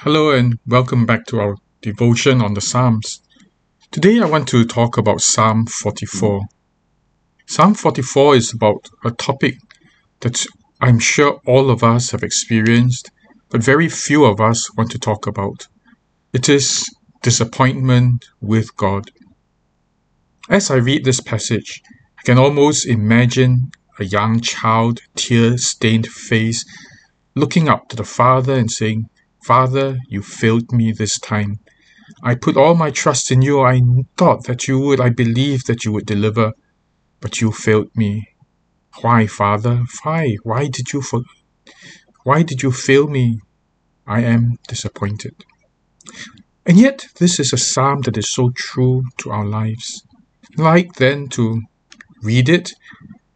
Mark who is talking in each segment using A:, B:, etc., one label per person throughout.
A: Hello and welcome back to our devotion on the Psalms. Today I want to talk about Psalm 44. Psalm 44 is about a topic that I'm sure all of us have experienced, but very few of us want to talk about. It is disappointment with God. As I read this passage, I can almost imagine a young child, tear stained face, looking up to the Father and saying, Father, you failed me this time. I put all my trust in you. I thought that you would, I believed that you would deliver, but you failed me. Why, Father? Why? Why did you for, why did you fail me? I am disappointed. And yet, this is a psalm that is so true to our lives. Like then to read it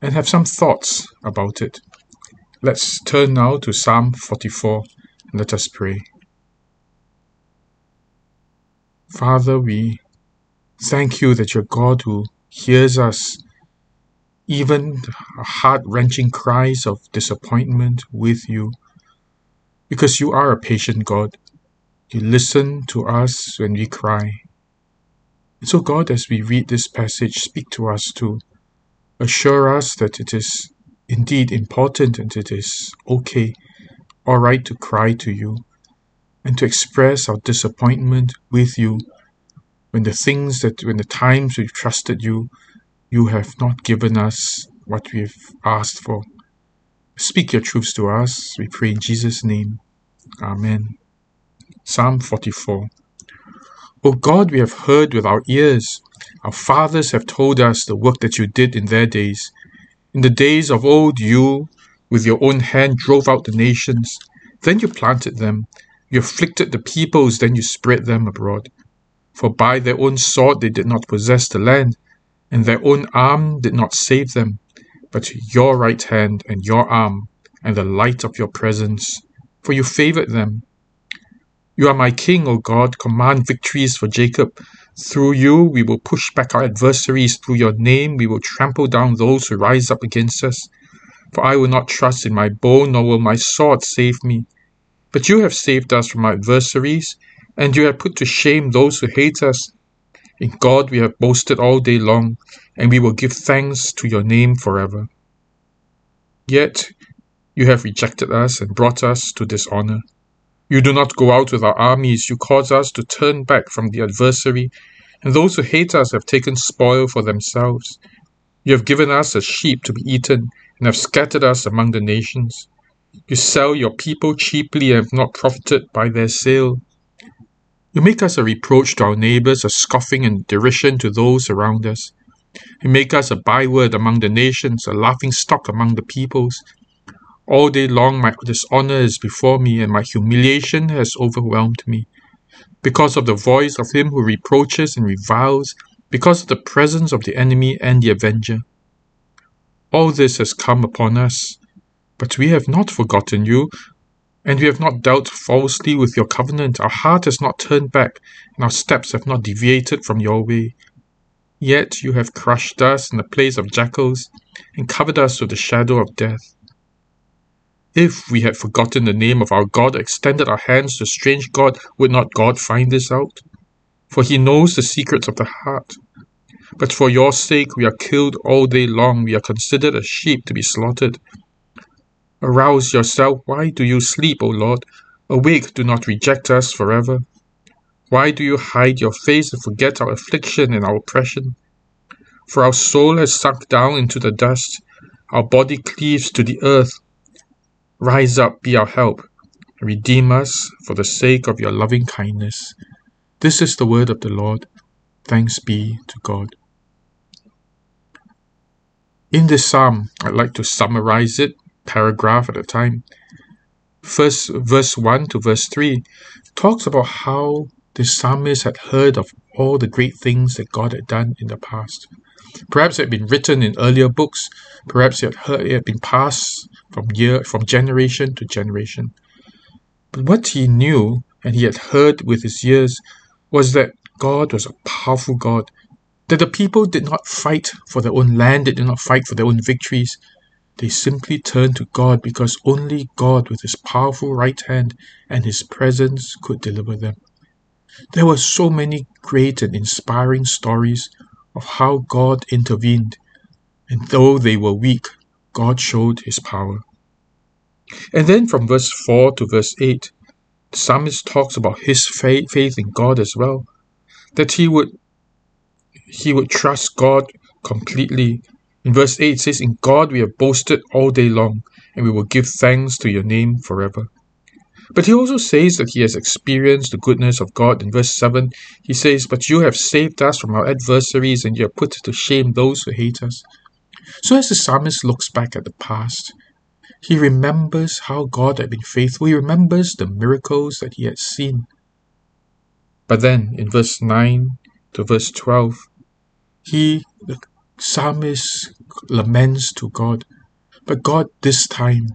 A: and have some thoughts about it. Let's turn now to Psalm 44 let us pray. Father, we thank you that you're God who hears us, even heart wrenching cries of disappointment with you, because you are a patient God. You listen to us when we cry. So, God, as we read this passage, speak to us to assure us that it is indeed important and it is okay all right to cry to you and to express our disappointment with you when the things that, when the times we've trusted you, you have not given us what we've asked for. Speak your truths to us, we pray in Jesus' name. Amen. Psalm 44 O God, we have heard with our ears. Our fathers have told us the work that you did in their days. In the days of old, you, with your own hand drove out the nations. Then you planted them. You afflicted the peoples, then you spread them abroad. For by their own sword they did not possess the land, and their own arm did not save them, but your right hand and your arm, and the light of your presence, for you favored them. You are my king, O God, command victories for Jacob. Through you we will push back our adversaries, through your name we will trample down those who rise up against us. For I will not trust in my bow, nor will my sword save me. But you have saved us from our adversaries, and you have put to shame those who hate us. In God we have boasted all day long, and we will give thanks to your name forever. Yet you have rejected us and brought us to dishonor. You do not go out with our armies, you cause us to turn back from the adversary, and those who hate us have taken spoil for themselves. You have given us as sheep to be eaten, and have scattered us among the nations. You sell your people cheaply and have not profited by their sale. You make us a reproach to our neighbors, a scoffing and derision to those around us. You make us a byword among the nations, a laughing stock among the peoples. All day long my dishonor is before me, and my humiliation has overwhelmed me. Because of the voice of him who reproaches and reviles, because of the presence of the enemy and the avenger. All this has come upon us, but we have not forgotten you, and we have not dealt falsely with your covenant. Our heart has not turned back, and our steps have not deviated from your way. Yet you have crushed us in the place of jackals, and covered us with the shadow of death. If we had forgotten the name of our God, extended our hands to a strange God, would not God find this out? For he knows the secrets of the heart. But for your sake we are killed all day long, we are considered as sheep to be slaughtered. Arouse yourself, why do you sleep, O Lord? Awake, do not reject us forever. Why do you hide your face and forget our affliction and our oppression? For our soul has sunk down into the dust, our body cleaves to the earth. Rise up, be our help, and redeem us for the sake of your loving kindness. This is the word of the Lord. Thanks be to God. In this psalm, I'd like to summarize it paragraph at a time. First, verse 1 to verse 3 talks about how the psalmist had heard of all the great things that God had done in the past. Perhaps it had been written in earlier books, perhaps it had, heard, it had been passed from year from generation to generation. But what he knew and he had heard with his ears was that God was a powerful God that the people did not fight for their own land, they did not fight for their own victories, They simply turned to God because only God, with His powerful right hand and His presence, could deliver them. There were so many great and inspiring stories of how God intervened, and though they were weak, God showed His power. And then from verse 4 to verse 8, the psalmist talks about his faith, faith in God as well, that he would he would trust God completely. In verse 8 it says, In God we have boasted all day long, and we will give thanks to your name forever. But he also says that he has experienced the goodness of God. In verse 7, he says, But you have saved us from our adversaries, and you have put to shame those who hate us. So as the psalmist looks back at the past, he remembers how God had been faithful. He remembers the miracles that he had seen. But then in verse 9 to verse 12, he, the psalmist, laments to God. But God, this time,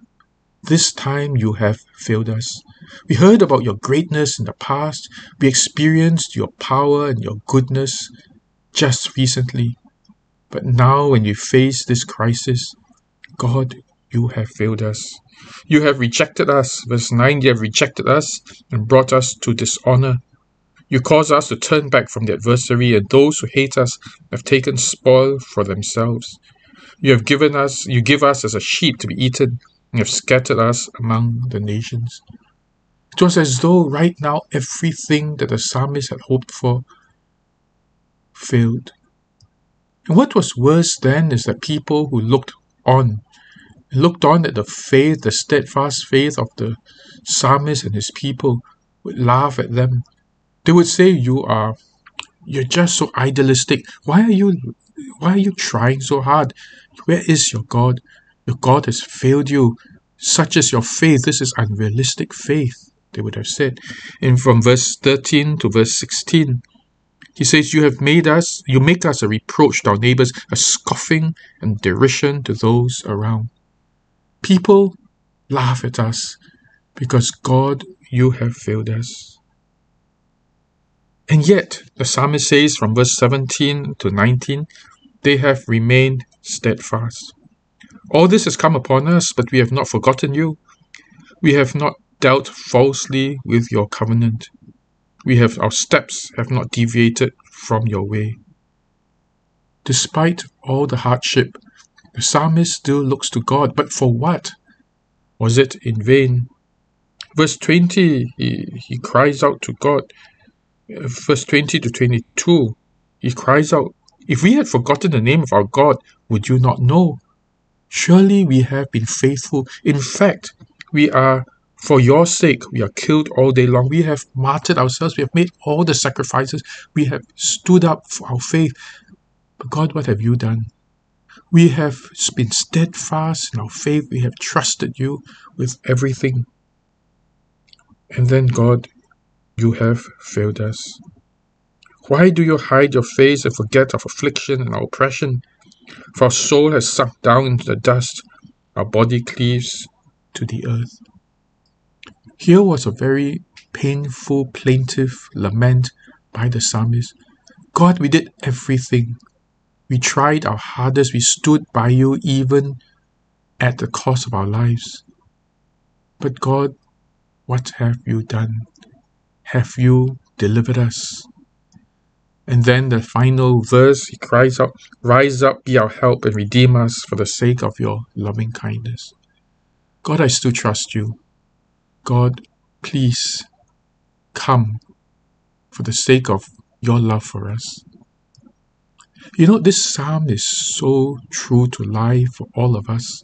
A: this time you have failed us. We heard about your greatness in the past. We experienced your power and your goodness just recently. But now, when you face this crisis, God, you have failed us. You have rejected us. Verse 9 You have rejected us and brought us to dishonor. You cause us to turn back from the adversary, and those who hate us have taken spoil for themselves. You have given us, you give us as a sheep to be eaten, and have scattered us among the nations. It was as though right now everything that the psalmist had hoped for failed. And what was worse then is that people who looked on, looked on at the faith, the steadfast faith of the psalmist and his people, would laugh at them. They would say, You are you're just so idealistic. Why are you why are you trying so hard? Where is your God? Your God has failed you. Such is your faith. This is unrealistic faith, they would have said. And from verse 13 to verse 16, he says, You have made us, you make us a reproach to our neighbors, a scoffing and derision to those around. People laugh at us because God, you have failed us. And yet, the psalmist says from verse 17 to 19, they have remained steadfast. All this has come upon us, but we have not forgotten you. We have not dealt falsely with your covenant. We have our steps have not deviated from your way. Despite all the hardship, the psalmist still looks to God, but for what? Was it in vain? Verse 20, he, he cries out to God. Verse 20 to 22, he cries out, If we had forgotten the name of our God, would you not know? Surely we have been faithful. In fact, we are for your sake, we are killed all day long. We have martyred ourselves. We have made all the sacrifices. We have stood up for our faith. But God, what have you done? We have been steadfast in our faith. We have trusted you with everything. And then, God, you have failed us. Why do you hide your face and forget of affliction and our oppression? For our soul has sunk down into the dust, our body cleaves to the earth. Here was a very painful, plaintive lament by the psalmist. God, we did everything. We tried our hardest. We stood by you even at the cost of our lives. But God, what have you done? Have you delivered us? And then the final verse, he cries out, Rise up, be our help, and redeem us for the sake of your loving kindness. God, I still trust you. God, please come for the sake of your love for us. You know, this psalm is so true to life for all of us.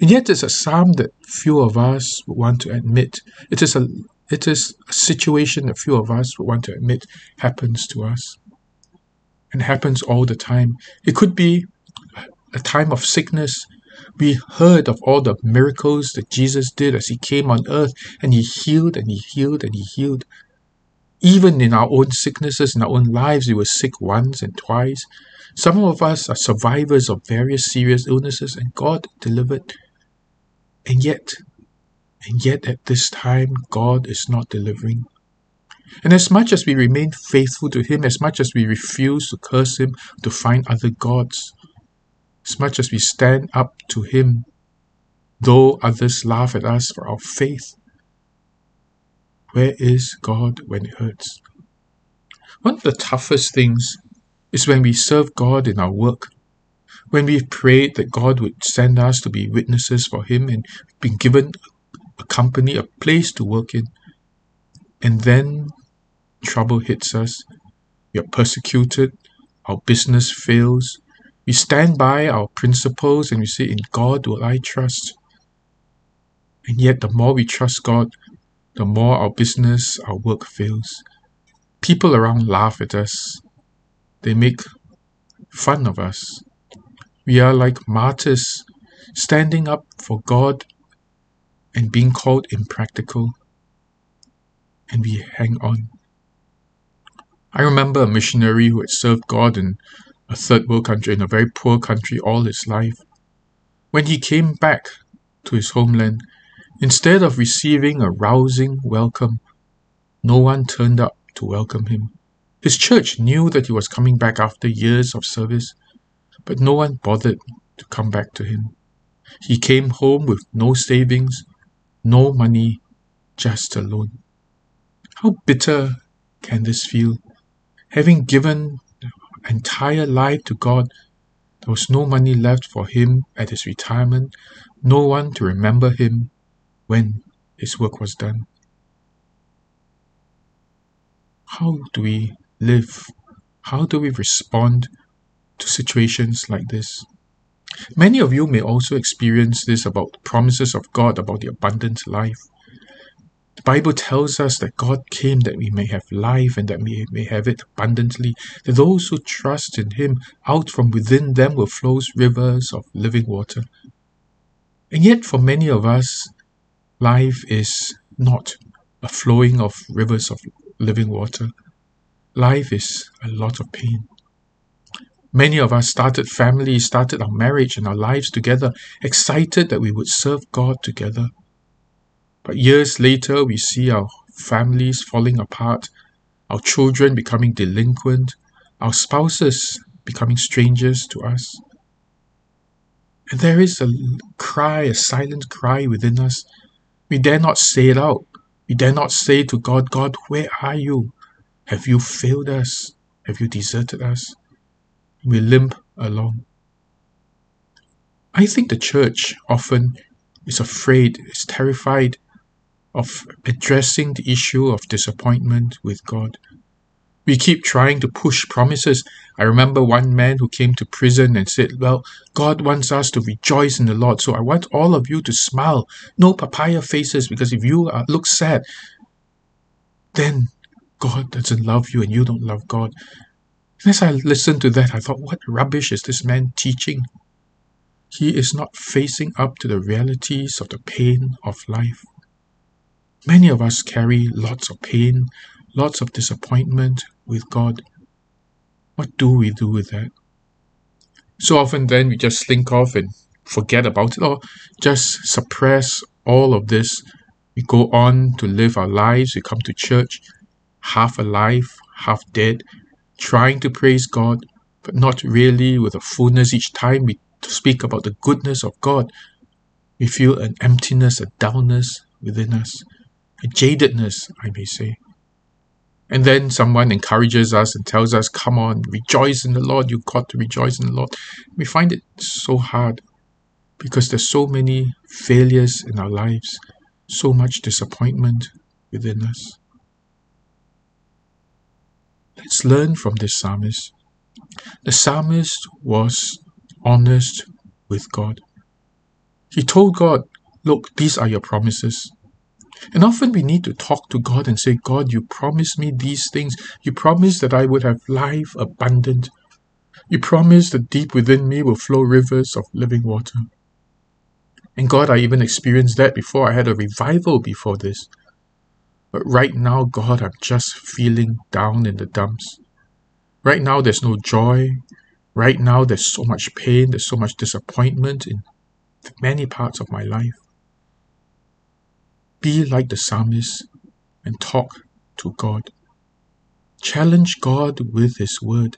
A: And yet it's a psalm that few of us want to admit. It is a it is a situation that few of us would want to admit happens to us. And happens all the time. It could be a time of sickness, we heard of all the miracles that Jesus did as he came on earth and he healed and he healed and he healed. Even in our own sicknesses, in our own lives, we were sick once and twice. Some of us are survivors of various serious illnesses, and God delivered. And yet, and yet at this time, God is not delivering. And as much as we remain faithful to Him, as much as we refuse to curse Him, to find other gods, as much as we stand up to Him though others laugh at us for our faith. Where is God when it hurts? One of the toughest things is when we serve God in our work, when we've prayed that God would send us to be witnesses for Him and been given a company, a place to work in, and then trouble hits us, we are persecuted, our business fails, we stand by our principles and we say, In God will I trust. And yet, the more we trust God, the more our business, our work fails. People around laugh at us, they make fun of us. We are like martyrs standing up for God and being called impractical, and we hang on. I remember a missionary who had served God in a third world country, in a very poor country all his life. When he came back to his homeland, instead of receiving a rousing welcome, no one turned up to welcome him. His church knew that he was coming back after years of service, but no one bothered to come back to him. He came home with no savings, no money, just a loan. How bitter can this feel? Having given entire life to God, there was no money left for him at his retirement, no one to remember him when his work was done. How do we live? How do we respond to situations like this? Many of you may also experience this about the promises of God about the abundant life. The Bible tells us that God came that we may have life and that we may have it abundantly, that those who trust in Him, out from within them will flow rivers of living water. And yet, for many of us, life is not a flowing of rivers of living water. Life is a lot of pain. Many of us started families, started our marriage and our lives together, excited that we would serve God together. But years later, we see our families falling apart, our children becoming delinquent, our spouses becoming strangers to us. And there is a cry, a silent cry within us. We dare not say it out. We dare not say to God, God, where are you? Have you failed us? Have you deserted us? We limp along. I think the church often is afraid, is terrified of addressing the issue of disappointment with God. We keep trying to push promises. I remember one man who came to prison and said, Well, God wants us to rejoice in the Lord, so I want all of you to smile. No papaya faces, because if you uh, look sad, then God doesn't love you and you don't love God. As I listened to that, I thought, What rubbish is this man teaching? He is not facing up to the realities of the pain of life. Many of us carry lots of pain, lots of disappointment with God. What do we do with that? So often, then, we just slink off and forget about it or just suppress all of this. We go on to live our lives, we come to church, half alive, half dead, trying to praise God, but not really with a fullness. Each time we speak about the goodness of God, we feel an emptiness, a dullness within us a jadedness, I may say. And then someone encourages us and tells us, Come on, rejoice in the Lord. You've got to rejoice in the Lord. We find it so hard because there's so many failures in our lives, so much disappointment within us. Let's learn from this psalmist. The psalmist was honest with God. He told God, Look, these are your promises. And often we need to talk to God and say, God, you promised me these things. You promised that I would have life abundant. You promised that deep within me will flow rivers of living water. And God, I even experienced that before. I had a revival before this. But right now, God, I'm just feeling down in the dumps. Right now, there's no joy. Right now, there's so much pain. There's so much disappointment in many parts of my life. Be like the psalmist and talk to God. Challenge God with His word.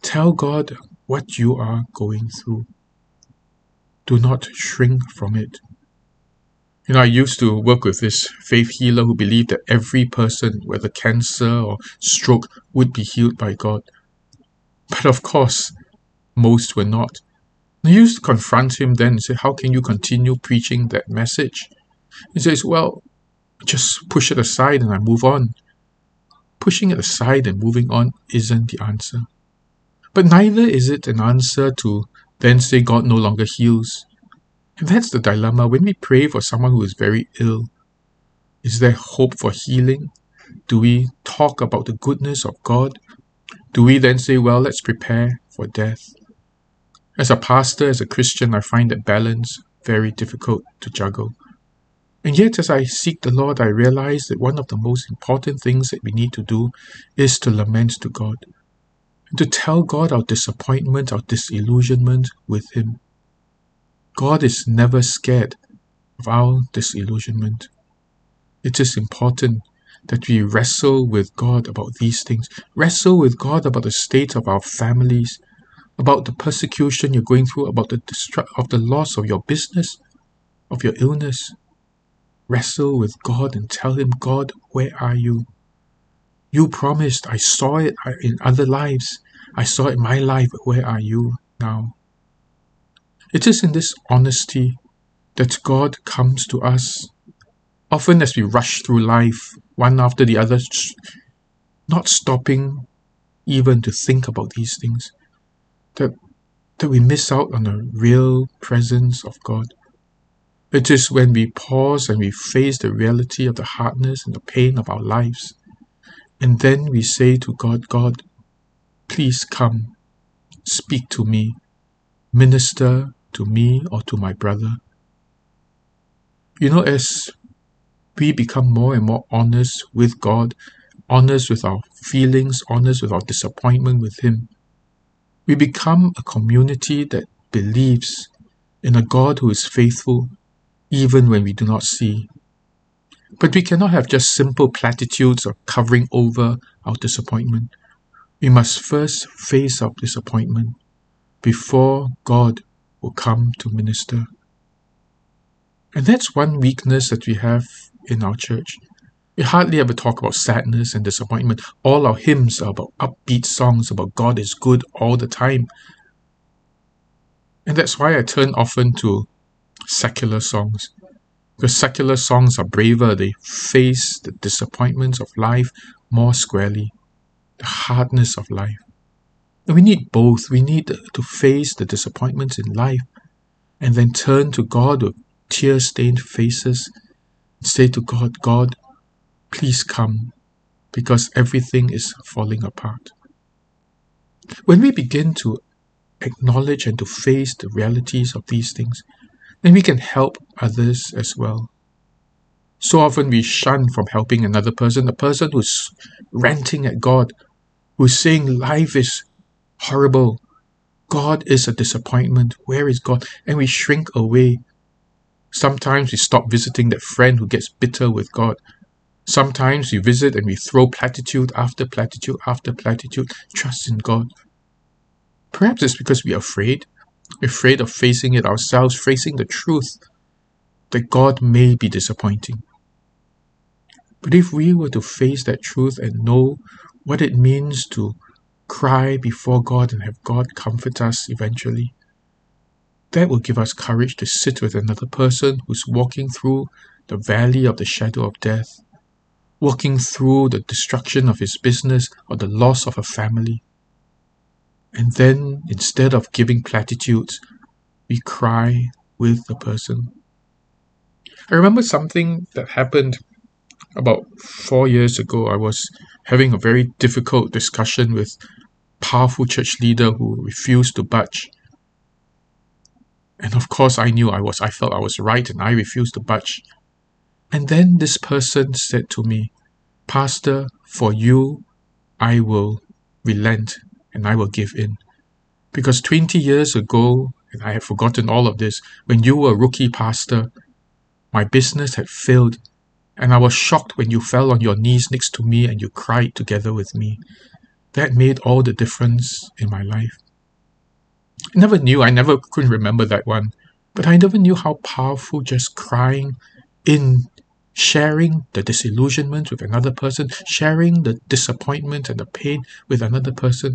A: Tell God what you are going through. Do not shrink from it. You know, I used to work with this faith healer who believed that every person, whether cancer or stroke, would be healed by God. But of course, most were not. I used to confront him then and say, How can you continue preaching that message? He says, Well, just push it aside and I move on. Pushing it aside and moving on isn't the answer. But neither is it an answer to then say God no longer heals. That's the dilemma when we pray for someone who is very ill. Is there hope for healing? Do we talk about the goodness of God? Do we then say, well, let's prepare for death? As a pastor, as a Christian, I find that balance very difficult to juggle. And yet, as I seek the Lord, I realize that one of the most important things that we need to do is to lament to God, and to tell God our disappointment, our disillusionment with Him. God is never scared of our disillusionment. It is important that we wrestle with God about these things. Wrestle with God about the state of our families, about the persecution you're going through, about the distru- of the loss of your business, of your illness, Wrestle with God and tell Him, God, where are you? You promised. I saw it in other lives. I saw it in my life. Where are you now? It is in this honesty that God comes to us. Often, as we rush through life, one after the other, not stopping even to think about these things, that, that we miss out on the real presence of God. It is when we pause and we face the reality of the hardness and the pain of our lives, and then we say to God, God, please come, speak to me, minister to me or to my brother. You know, as we become more and more honest with God, honest with our feelings, honest with our disappointment with Him, we become a community that believes in a God who is faithful even when we do not see. But we cannot have just simple platitudes of covering over our disappointment. We must first face our disappointment before God will come to minister. And that's one weakness that we have in our church. We hardly ever talk about sadness and disappointment. All our hymns are about upbeat songs about God is good all the time. And that's why I turn often to secular songs. Because secular songs are braver, they face the disappointments of life more squarely, the hardness of life. We need both. We need to face the disappointments in life and then turn to God with tear stained faces and say to God, God, please come because everything is falling apart. When we begin to acknowledge and to face the realities of these things, then we can help others as well. So often we shun from helping another person, the person who's ranting at God, who's saying life is horrible, God is a disappointment, where is God? And we shrink away. Sometimes we stop visiting that friend who gets bitter with God. Sometimes we visit and we throw platitude after platitude after platitude, trust in God. Perhaps it's because we are afraid afraid of facing it ourselves, facing the truth that God may be disappointing. But if we were to face that truth and know what it means to cry before God and have God comfort us eventually, that will give us courage to sit with another person who's walking through the valley of the shadow of death, walking through the destruction of his business or the loss of a family, and then, instead of giving platitudes, we cry with the person. I remember something that happened about four years ago. I was having a very difficult discussion with powerful church leader who refused to budge. And of course I knew I was I felt I was right and I refused to budge. And then this person said to me, Pastor, for you I will relent and I will give in. Because 20 years ago, and I have forgotten all of this, when you were a rookie pastor, my business had failed, and I was shocked when you fell on your knees next to me and you cried together with me. That made all the difference in my life. I never knew, I never could remember that one. But I never knew how powerful just crying in sharing the disillusionment with another person, sharing the disappointment and the pain with another person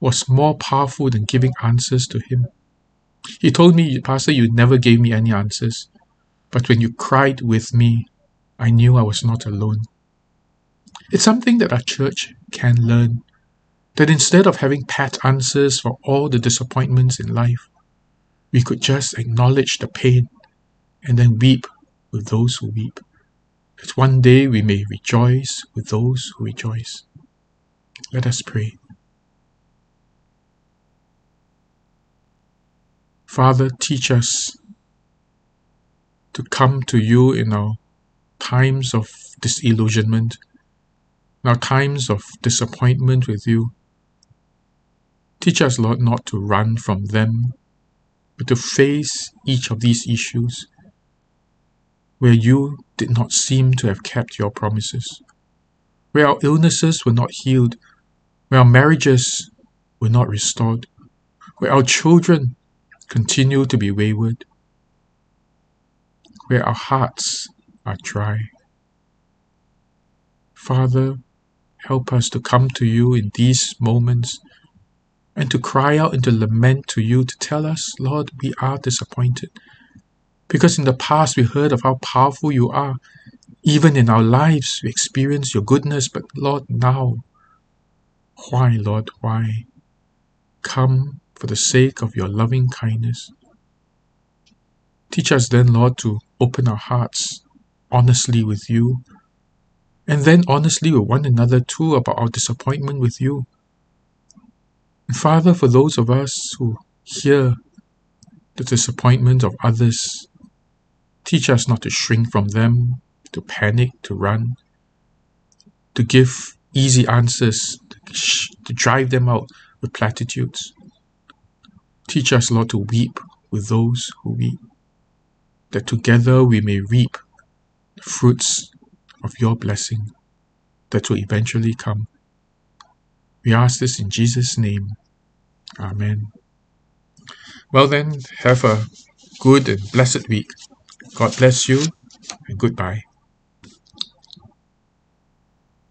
A: was more powerful than giving answers to him. He told me, Pastor, you never gave me any answers. But when you cried with me, I knew I was not alone. It's something that our church can learn. That instead of having pat answers for all the disappointments in life, we could just acknowledge the pain and then weep with those who weep. That one day we may rejoice with those who rejoice. Let us pray. Father, teach us to come to you in our times of disillusionment, our times of disappointment with you. Teach us, Lord, not to run from them, but to face each of these issues where you did not seem to have kept your promises, where our illnesses were not healed, where our marriages were not restored, where our children continue to be wayward, where our hearts are dry. Father, help us to come to you in these moments and to cry out and to lament to you to tell us, Lord, we are disappointed. Because in the past we heard of how powerful you are. Even in our lives we experience your goodness, but Lord, now, why, Lord, why? Come for the sake of your loving kindness. Teach us then, Lord, to open our hearts honestly with you, and then honestly with one another too about our disappointment with you. And Father, for those of us who hear the disappointment of others, teach us not to shrink from them, to panic, to run, to give easy answers, to drive them out with platitudes. Teach us, Lord, to weep with those who weep, that together we may reap fruits of your blessing that will eventually come. We ask this in Jesus' name. Amen. Well, then, have a good and blessed week. God bless you, and goodbye.